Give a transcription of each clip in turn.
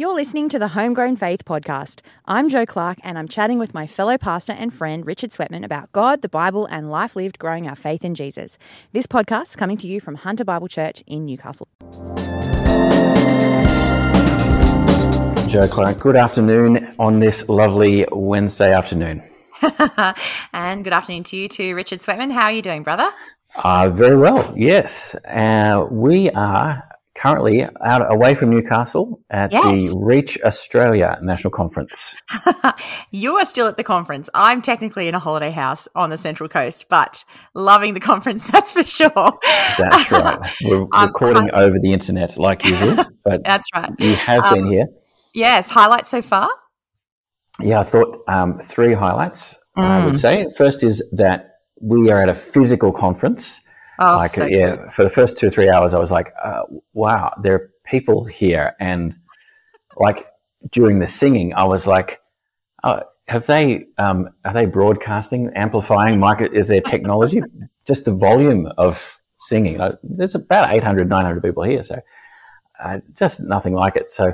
You're listening to the Homegrown Faith podcast. I'm Joe Clark, and I'm chatting with my fellow pastor and friend Richard Sweatman about God, the Bible, and life lived growing our faith in Jesus. This podcast is coming to you from Hunter Bible Church in Newcastle. Joe Clark, good afternoon on this lovely Wednesday afternoon. and good afternoon to you too, Richard Sweatman. How are you doing, brother? Uh, very well, yes. Uh, we are currently out away from Newcastle at yes. the Reach Australia National Conference. you are still at the conference. I'm technically in a holiday house on the Central Coast, but loving the conference, that's for sure. That's right. We're um, recording over the internet like usual, but that's right. You have um, been here. Yes. Highlights so far? Yeah, I thought um, three highlights, mm. I would mm. say. First is that we are at a physical conference. Oh, like so yeah, good. for the first two or three hours, I was like, uh, "Wow, there are people here," and like during the singing, I was like, oh, "Have they um, are they broadcasting, amplifying? Market is their technology? Just the volume of singing. Like, there's about 800, 900 people here, so uh, just nothing like it." So,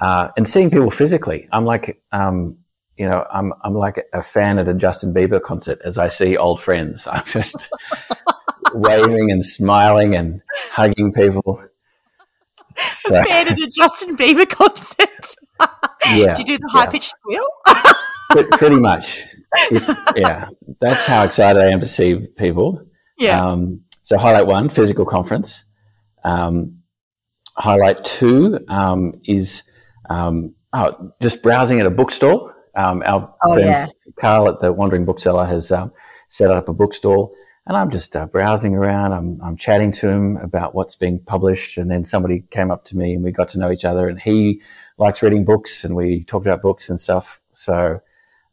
uh, and seeing people physically, I'm like, um, you know, I'm I'm like a fan at a Justin Bieber concert as I see old friends. I'm just waving and smiling and hugging people. So, a fan of the Justin Bieber concert. yeah. Do you do the high pitched yeah. squeal? Pretty much. If, yeah. That's how excited I am to see people. Yeah. Um, so, highlight one physical conference. Um, highlight two um, is um, oh, just browsing at a bookstore. Um, our oh, friend yeah. Carl at the Wandering Bookseller has um, set up a bookstore and I'm just uh, browsing around. I'm, I'm chatting to him about what's being published. And then somebody came up to me and we got to know each other. And he likes reading books and we talked about books and stuff. So,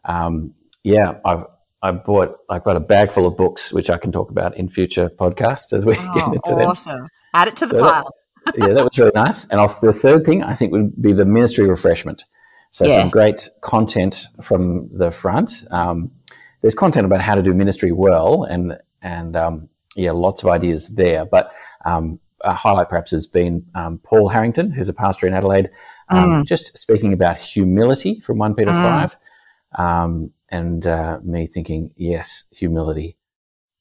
um, yeah, I've, I bought, I've got a bag full of books, which I can talk about in future podcasts as we oh, get into them. Awesome. Add it to the so pile. That, yeah, that was really nice. And I'll, the third thing I think would be the ministry refreshment. So yeah. some great content from the front. Um, there's content about how to do ministry well and and um, yeah, lots of ideas there. But um, a highlight perhaps has been um, Paul Harrington, who's a pastor in Adelaide, um, mm. just speaking about humility from 1 Peter mm. 5. Um, and uh, me thinking, yes, humility.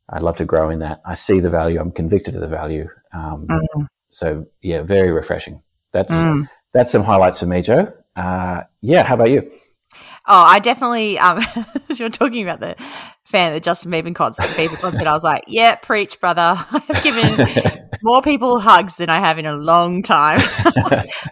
I'd love to grow in that. I see the value. I'm convicted of the value. Um, mm. So yeah, very refreshing. That's mm. that's some highlights for me, Joe. Uh, yeah, how about you? Oh, I definitely. Um, you're talking about the fan the Justin Bieber concert, Bieber concert, I was like, yeah, preach, brother. I've given more people hugs than I have in a long time.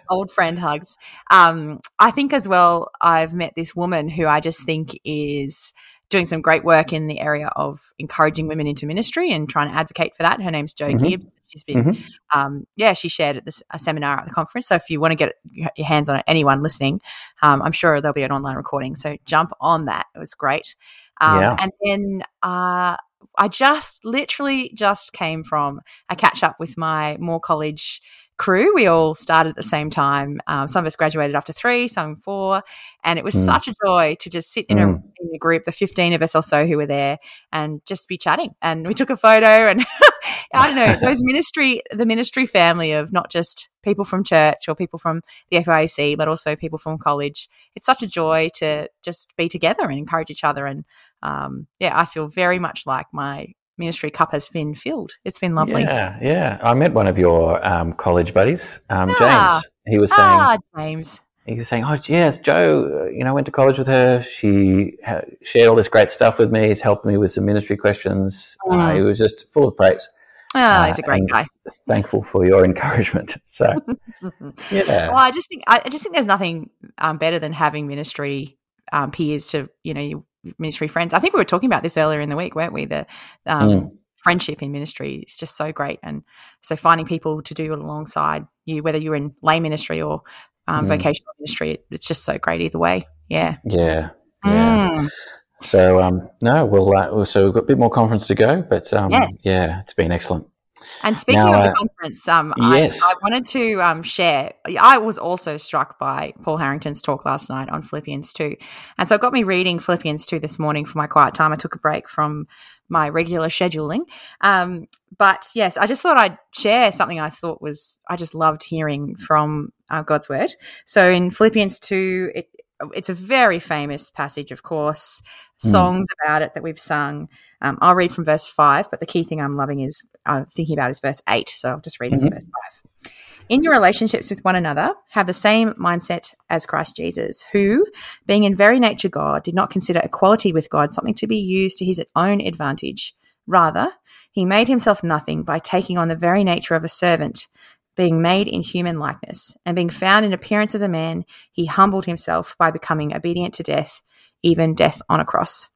Old friend hugs. Um, I think as well, I've met this woman who I just think is doing some great work in the area of encouraging women into ministry and trying to advocate for that. Her name's Jo mm-hmm. Gibbs. She's been, mm-hmm. um, yeah, she shared at this a seminar at the conference. So if you want to get your hands on it, anyone listening, um, I'm sure there'll be an online recording. So jump on that. It was great. Um, yeah. And then uh, I just literally just came from a catch up with my Moore College crew. We all started at the same time. Um, some of us graduated after three, some four, and it was mm. such a joy to just sit in, mm. a, in, a, group, the fifteen of us or so who were there, and just be chatting. And we took a photo, and I don't know those ministry, the ministry family of not just people from church or people from the FIEC, but also people from college. It's such a joy to just be together and encourage each other. And um, yeah, I feel very much like my ministry cup has been filled. It's been lovely. Yeah, yeah. I met one of your um, college buddies, um, ah, James. He was saying, ah, James. He was saying, "Oh, yes, Joe. You know, went to college with her. She ha- shared all this great stuff with me. He's helped me with some ministry questions. Mm. Uh, he was just full of praise. Oh, uh, he's a great guy. Thankful for your encouragement. So, yeah. Well, I just think I just think there's nothing um, better than having ministry um, peers to you know ministry friends. I think we were talking about this earlier in the week, weren't we? The um, mm. friendship in ministry is just so great, and so finding people to do it alongside you, whether you're in lay ministry or um, mm. vocational ministry, it's just so great either way. Yeah, yeah, yeah. Mm. So um, no, we'll uh, so we've got a bit more conference to go, but um, yes. yeah, it's been excellent. And speaking now, of the uh, conference, um, yes. I, I, wanted to um, share. I was also struck by Paul Harrington's talk last night on Philippians 2. And so it got me reading Philippians 2 this morning for my quiet time. I took a break from my regular scheduling. Um, but yes, I just thought I'd share something I thought was, I just loved hearing from uh, God's word. So in Philippians 2, it, it's a very famous passage, of course, hmm. songs mm. about it that we've sung. Um, I'll read from verse 5, but the key thing I'm loving is I'm thinking about is verse 8. So I'll just read mm-hmm. from verse 5. In your relationships with one another, have the same mindset as Christ Jesus, who, being in very nature God, did not consider equality with God something to be used to his own advantage. Rather, he made himself nothing by taking on the very nature of a servant, being made in human likeness, and being found in appearance as a man, he humbled himself by becoming obedient to death, even death on a cross.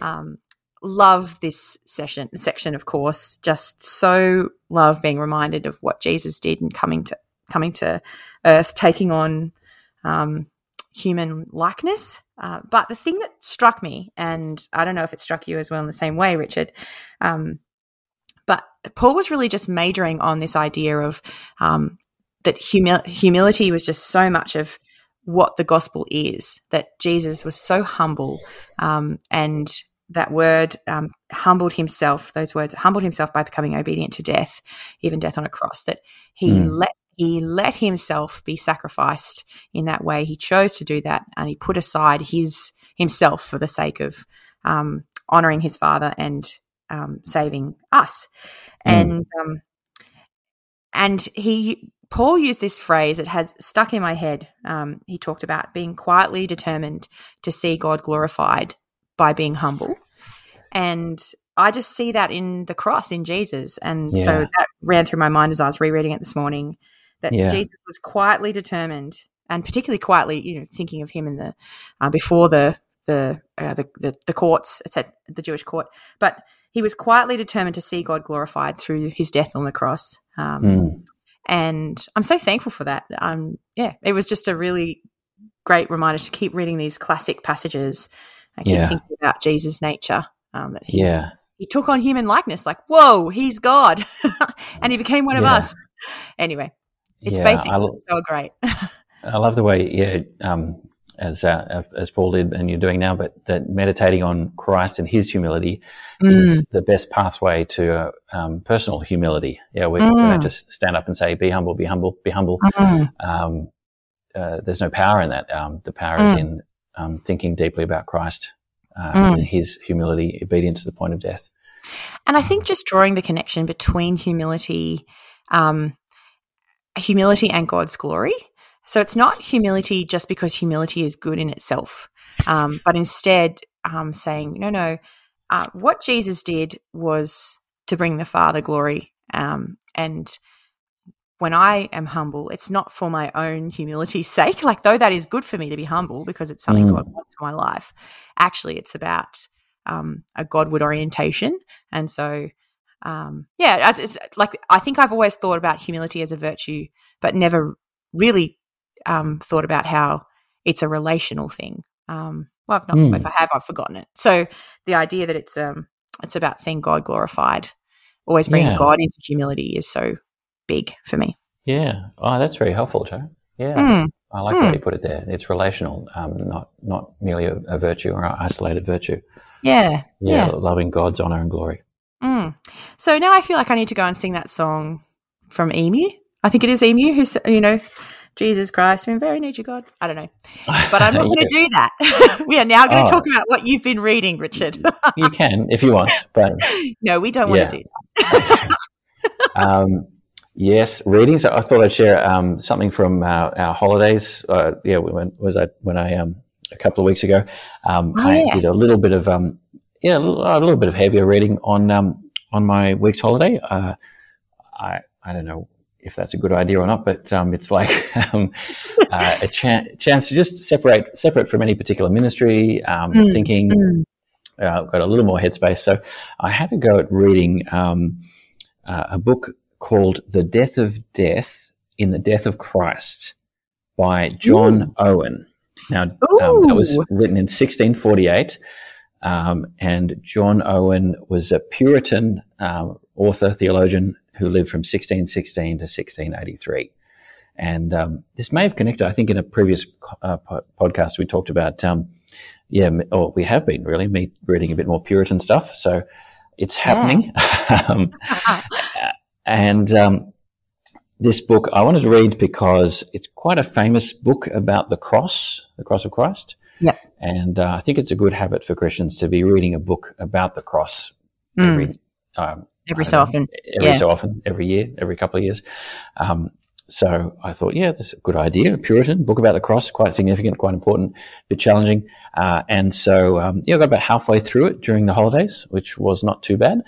Um, love this session section of course just so love being reminded of what jesus did and coming to coming to earth taking on um, human likeness uh, but the thing that struck me and i don't know if it struck you as well in the same way richard um, paul was really just majoring on this idea of um, that humi- humility was just so much of what the gospel is that jesus was so humble um, and that word um, humbled himself those words humbled himself by becoming obedient to death even death on a cross that he mm. let he let himself be sacrificed in that way he chose to do that and he put aside his himself for the sake of um, honoring his father and um, saving us mm. and um, and he Paul used this phrase, it has stuck in my head. Um, he talked about being quietly determined to see God glorified by being humble. And I just see that in the cross in Jesus. And yeah. so that ran through my mind as I was rereading it this morning that yeah. Jesus was quietly determined and particularly quietly, you know, thinking of him in the uh, before the the, uh, the, the the courts, etc., the Jewish court, but he was quietly determined to see God glorified through his death on the cross. Um, mm. And I'm so thankful for that. Um, yeah, it was just a really great reminder to keep reading these classic passages and keep yeah. thinking about Jesus' nature. Um, that he, yeah. he took on human likeness, like, whoa, he's God. and he became one yeah. of us. Anyway, it's yeah, basically so great. I love the way, yeah, um, as uh, as Paul did and you're doing now, but that meditating on Christ and His humility mm. is the best pathway to uh, um, personal humility. Yeah, we, mm. we, don't just stand up and say, "Be humble, be humble, be humble." Mm. Um, uh, there's no power in that. Um, the power is mm. in um, thinking deeply about Christ uh, mm. and his humility, obedience to the point of death. And I think just drawing the connection between humility, um, humility and God's glory. So it's not humility just because humility is good in itself, um, but instead um, saying, no, no, uh, what Jesus did was to bring the Father glory. Um, and when I am humble, it's not for my own humility's sake. Like, though that is good for me to be humble because it's something mm. God wants for my life, actually, it's about um, a Godward orientation. And so, um, yeah, it's like I think I've always thought about humility as a virtue, but never really um, thought about how it's a relational thing. Um, well, I've not, mm. if I have, I've forgotten it. So the idea that it's um, it's about seeing God glorified, always bringing yeah. God into humility is so big for me. Yeah. Oh, that's very helpful, Joe. Yeah. Mm. I like mm. the way you put it there. It's relational, um, not not merely a, a, virtue or an isolated virtue. Yeah. Yeah. yeah. Loving God's honor and glory. Mm. So now I feel like I need to go and sing that song from Emu. I think it is Emu who's, you know, Jesus Christ, in very nature God. I don't know. But I'm not going to do that. we are now going to oh. talk about what you've been reading, Richard. you can if you want, but. No, we don't yeah. want to do that. um, Yes, readings. I thought I'd share um, something from our, our holidays. Uh, yeah, when was I when I um, a couple of weeks ago? Um, oh, I yeah. did a little bit of um, yeah, a little, a little, bit of heavier reading on um, on my week's holiday. Uh, I I don't know if that's a good idea or not, but um, it's like um, uh, a chance to just separate separate from any particular ministry, um, mm, thinking. Mm. Uh, got a little more headspace, so I had to go at reading um, uh, a book called The Death of Death in the Death of Christ by John Ooh. Owen. Now, um, that was written in 1648. Um, and John Owen was a Puritan um, author, theologian who lived from 1616 to 1683. And um, this may have connected. I think in a previous uh, podcast we talked about, um, yeah, or we have been really me reading a bit more Puritan stuff. So it's happening. Yeah. um, and um, this book I wanted to read because it's quite a famous book about the cross, the cross of Christ. Yeah. And uh, I think it's a good habit for Christians to be reading a book about the cross mm. every um, every so know, often, every yeah. so often, every year, every couple of years. Um, so I thought, yeah, that's a good idea. A Puritan book about the cross, quite significant, quite important, a bit challenging. Uh, and so, um, yeah, I got about halfway through it during the holidays, which was not too bad.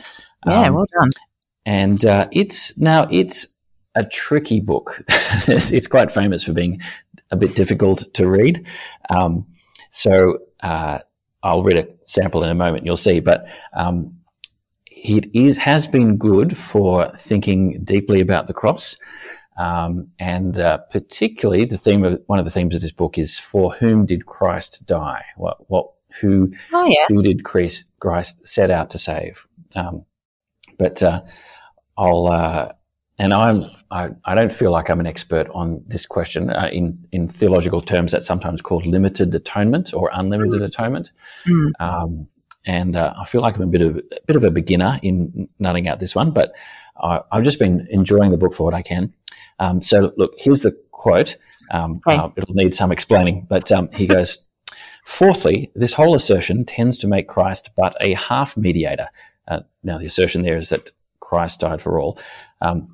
Yeah, um, well done. And uh, it's now it's a tricky book. it's, it's, quite famous for being a bit difficult to read. Um, so uh, I'll read a sample in a moment. You'll see, but um, it is has been good for thinking deeply about the cross. Um, and uh, particularly, the theme of one of the themes of this book is for whom did Christ die? What, what, who, oh, yeah. who did Christ, Christ set out to save? Um, but uh, I'll, uh, and I'm, I, I, don't feel like I'm an expert on this question. Uh, in in theological terms, that's sometimes called limited atonement or unlimited mm. atonement. Mm. Um, and uh, I feel like I'm a bit of a bit of a beginner in nutting out this one, but I've just been enjoying the book for what I can. Um, so, look, here's the quote. Um, okay. uh, it'll need some explaining, but um, he goes, Fourthly, this whole assertion tends to make Christ but a half mediator. Uh, now, the assertion there is that Christ died for all. Um,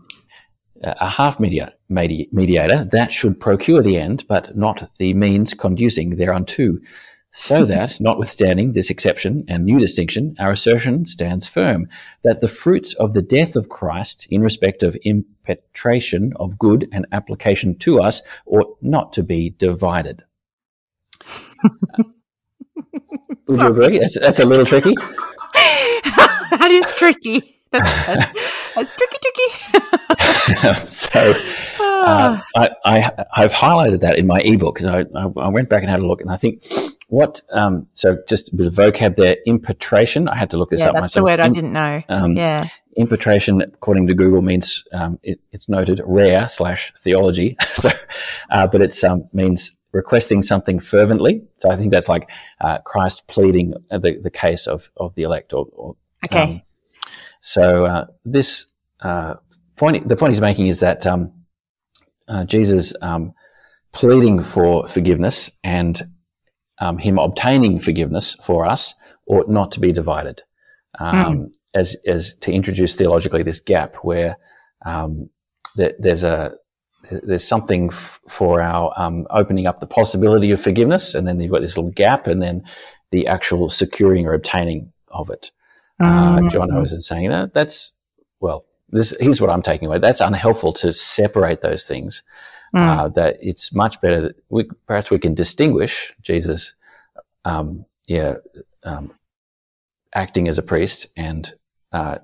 a half mediator, mediator that should procure the end, but not the means conducing thereunto so that, notwithstanding this exception and new distinction, our assertion stands firm that the fruits of the death of Christ in respect of impetration of good and application to us ought not to be divided. Would you agree? That's, that's, a little tricky. that is tricky. That's, that's, that's tricky, tricky. so uh, I, I, have highlighted that in my ebook because I, I, I went back and had a look, and I think what? Um, so just a bit of vocab there. Impetration. I had to look this yeah, up that's myself. the word I didn't know. Um, yeah. Impetration, according to Google, means um, it, it's noted rare slash theology. so, uh, but it's um, means requesting something fervently. So I think that's like uh, Christ pleading the, the case of, of the elect. Or, or okay. Um, so uh, this uh, point, the point he's making is that um, uh, Jesus pleading for forgiveness and um, him obtaining forgiveness for us ought not to be divided. Um, mm. as, as to introduce theologically this gap where um, there's a there's something f- for our um, opening up the possibility of forgiveness, and then you've got this little gap, and then the actual securing or obtaining of it. Mm. Uh, John Owen is saying that that's well. This, here's what I'm taking away. That's unhelpful to separate those things mm. uh, that it's much better that we, perhaps we can distinguish Jesus, um, yeah, um, acting as a priest and uh,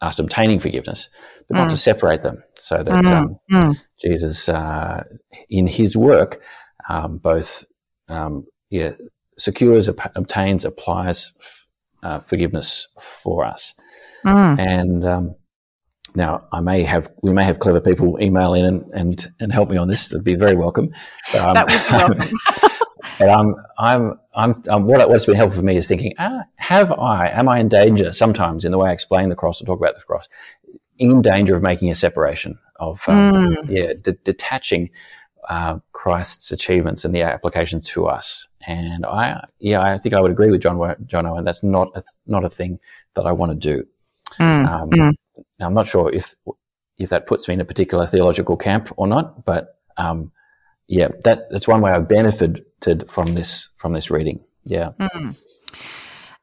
us obtaining forgiveness, but mm. not to separate them, so that mm. um, mm. Jesus, uh, in His work, um, both um, yeah secures, obtains, applies uh, forgiveness for us, mm. and um, now, I may have, we may have clever people email in and, and, and help me on this. It'd be very welcome. But, um, that would be welcome. but I'm, I'm, I'm, um, what, what's been helpful for me is thinking, ah, have I, am I in danger sometimes in the way I explain the cross or talk about the cross, in danger of making a separation of, um, mm. yeah, de- detaching uh, Christ's achievements and the application to us. And I, yeah, I think I would agree with John, John Owen. That's not a, not a thing that I want to do. Mm. Um, mm. I'm not sure if if that puts me in a particular theological camp or not, but um, yeah, that that's one way I've benefited from this from this reading. Yeah. Mm.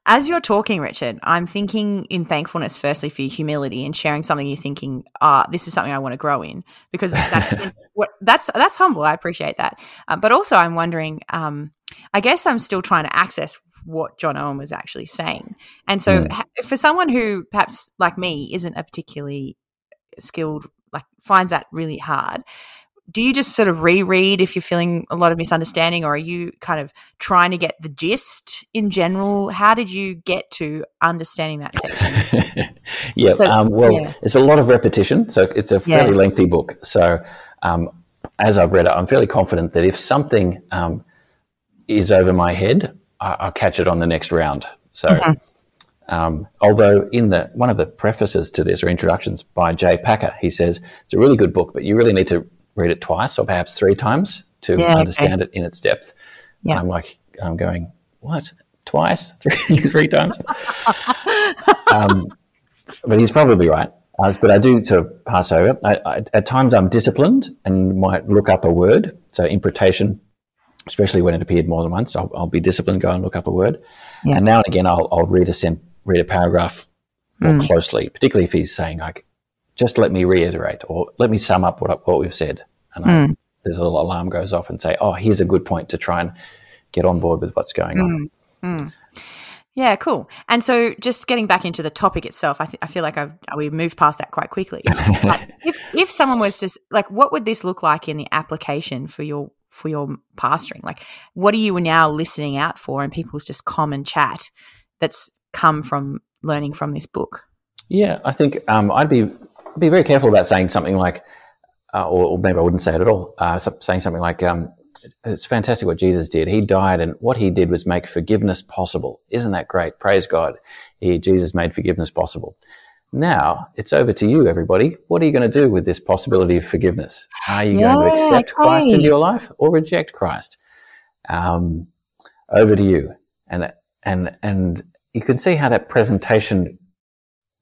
As you're talking, Richard, I'm thinking in thankfulness, firstly, for your humility and sharing something you're thinking, ah, this is something I want to grow in, because that's that's that's humble. I appreciate that, uh, but also I'm wondering. Um, I guess I'm still trying to access what John Owen was actually saying. And so, mm. for someone who perhaps like me isn't a particularly skilled, like finds that really hard, do you just sort of reread if you're feeling a lot of misunderstanding, or are you kind of trying to get the gist in general? How did you get to understanding that section? yeah. So, um, well, yeah. it's a lot of repetition, so it's a fairly yeah. lengthy book. So, um, as I've read it, I'm fairly confident that if something um, is over my head, I, will catch it on the next round. So, mm-hmm. Um, although in the one of the prefaces to this or introductions by Jay Packer, he says it's a really good book, but you really need to read it twice or perhaps three times to yeah, understand okay. it in its depth. Yeah. I'm like, I'm going, what? Twice, three, three times. um, but he's probably right. Uh, but I do sort of pass over. I, I, at times, I'm disciplined and might look up a word. So impetration, especially when it appeared more than once, I'll, I'll be disciplined, go and look up a word. Yeah. And now and again, I'll, I'll read a sen- read a paragraph more mm. closely, particularly if he's saying like, "Just let me reiterate," or "Let me sum up what what we've said." And mm. I, there's a little alarm goes off and say, "Oh, here's a good point to try and get on board with what's going on." Mm. Yeah, cool. And so, just getting back into the topic itself, I, th- I feel like I've, we moved past that quite quickly. if, if someone was to like, what would this look like in the application for your for your pastoring? Like, what are you now listening out for in people's just common chat that's come from learning from this book? Yeah, I think um, I'd be be very careful about saying something like, uh, or, or, maybe I wouldn't say it at all. Uh, saying something like, um, it's fantastic what Jesus did. He died, and what he did was make forgiveness possible. Isn't that great? Praise God. He, Jesus made forgiveness possible. Now it's over to you, everybody. What are you going to do with this possibility of forgiveness? Are you yeah, going to accept. Christ into your life or reject Christ? Um, over to you. And and and you can see how that presentation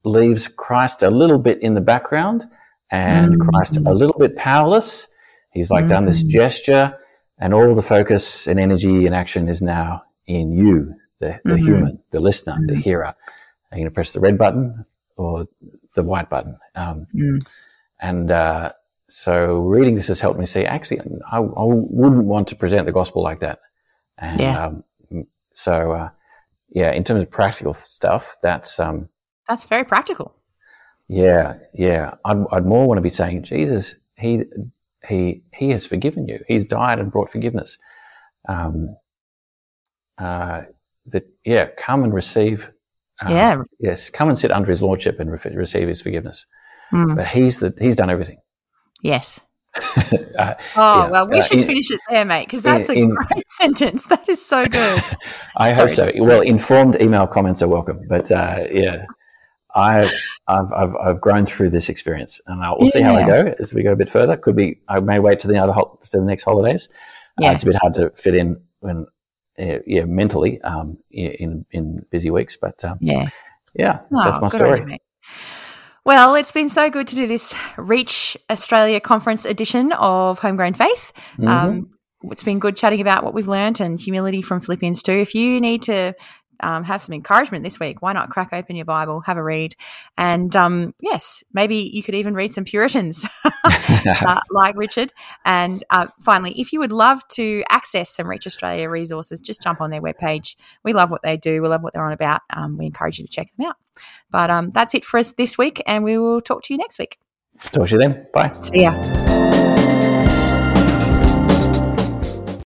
leaves Christ a little bit in the background and mm-hmm. Christ a little bit powerless. He's like mm-hmm. done this mm. gesture and all the focus and energy and action is now in you, the, the mm-hmm. human, the listener, the mm-hmm. hearer. Are you going to press the red button or the white button? Um, mm. And uh, so reading this has helped me see, actually, I, I, wouldn't want to present the gospel like that. And yeah. um, so, uh, yeah, in terms of practical stuff, that's um, that's very practical. Yeah, yeah. I'd, I'd more want to be saying, Jesus, he he he has forgiven you. He's died and brought forgiveness. Um, uh, that yeah, come and receive. Uh, yeah. Yes, come and sit under His lordship and re- receive His forgiveness. Mm. But He's the He's done everything. Yes. uh, oh yeah, well, we uh, should in, finish it there, mate, because that's in, a in, great sentence. That is so good. I hope so. Well, informed email comments are welcome, but uh, yeah, I, I've, I've, I've, grown through this experience, and I'll, we'll yeah. see how I go as we go a bit further. Could be I may wait to the other to the next holidays. Uh, yeah. Uh, it's a bit hard to fit in when, uh, yeah, mentally um, in in busy weeks, but um, yeah, yeah, oh, that's my story. Well, it's been so good to do this Reach Australia Conference edition of Homegrown Faith. Mm-hmm. Um, it's been good chatting about what we've learned and humility from Philippians 2. If you need to um, have some encouragement this week, why not crack open your Bible, have a read? And um, yes, maybe you could even read some Puritans uh, like Richard. And uh, finally, if you would love to access some Reach Australia resources, just jump on their webpage. We love what they do, we love what they're on about. Um, we encourage you to check them out. But um, that's it for us this week, and we will talk to you next week. Talk to you then. Bye. See ya.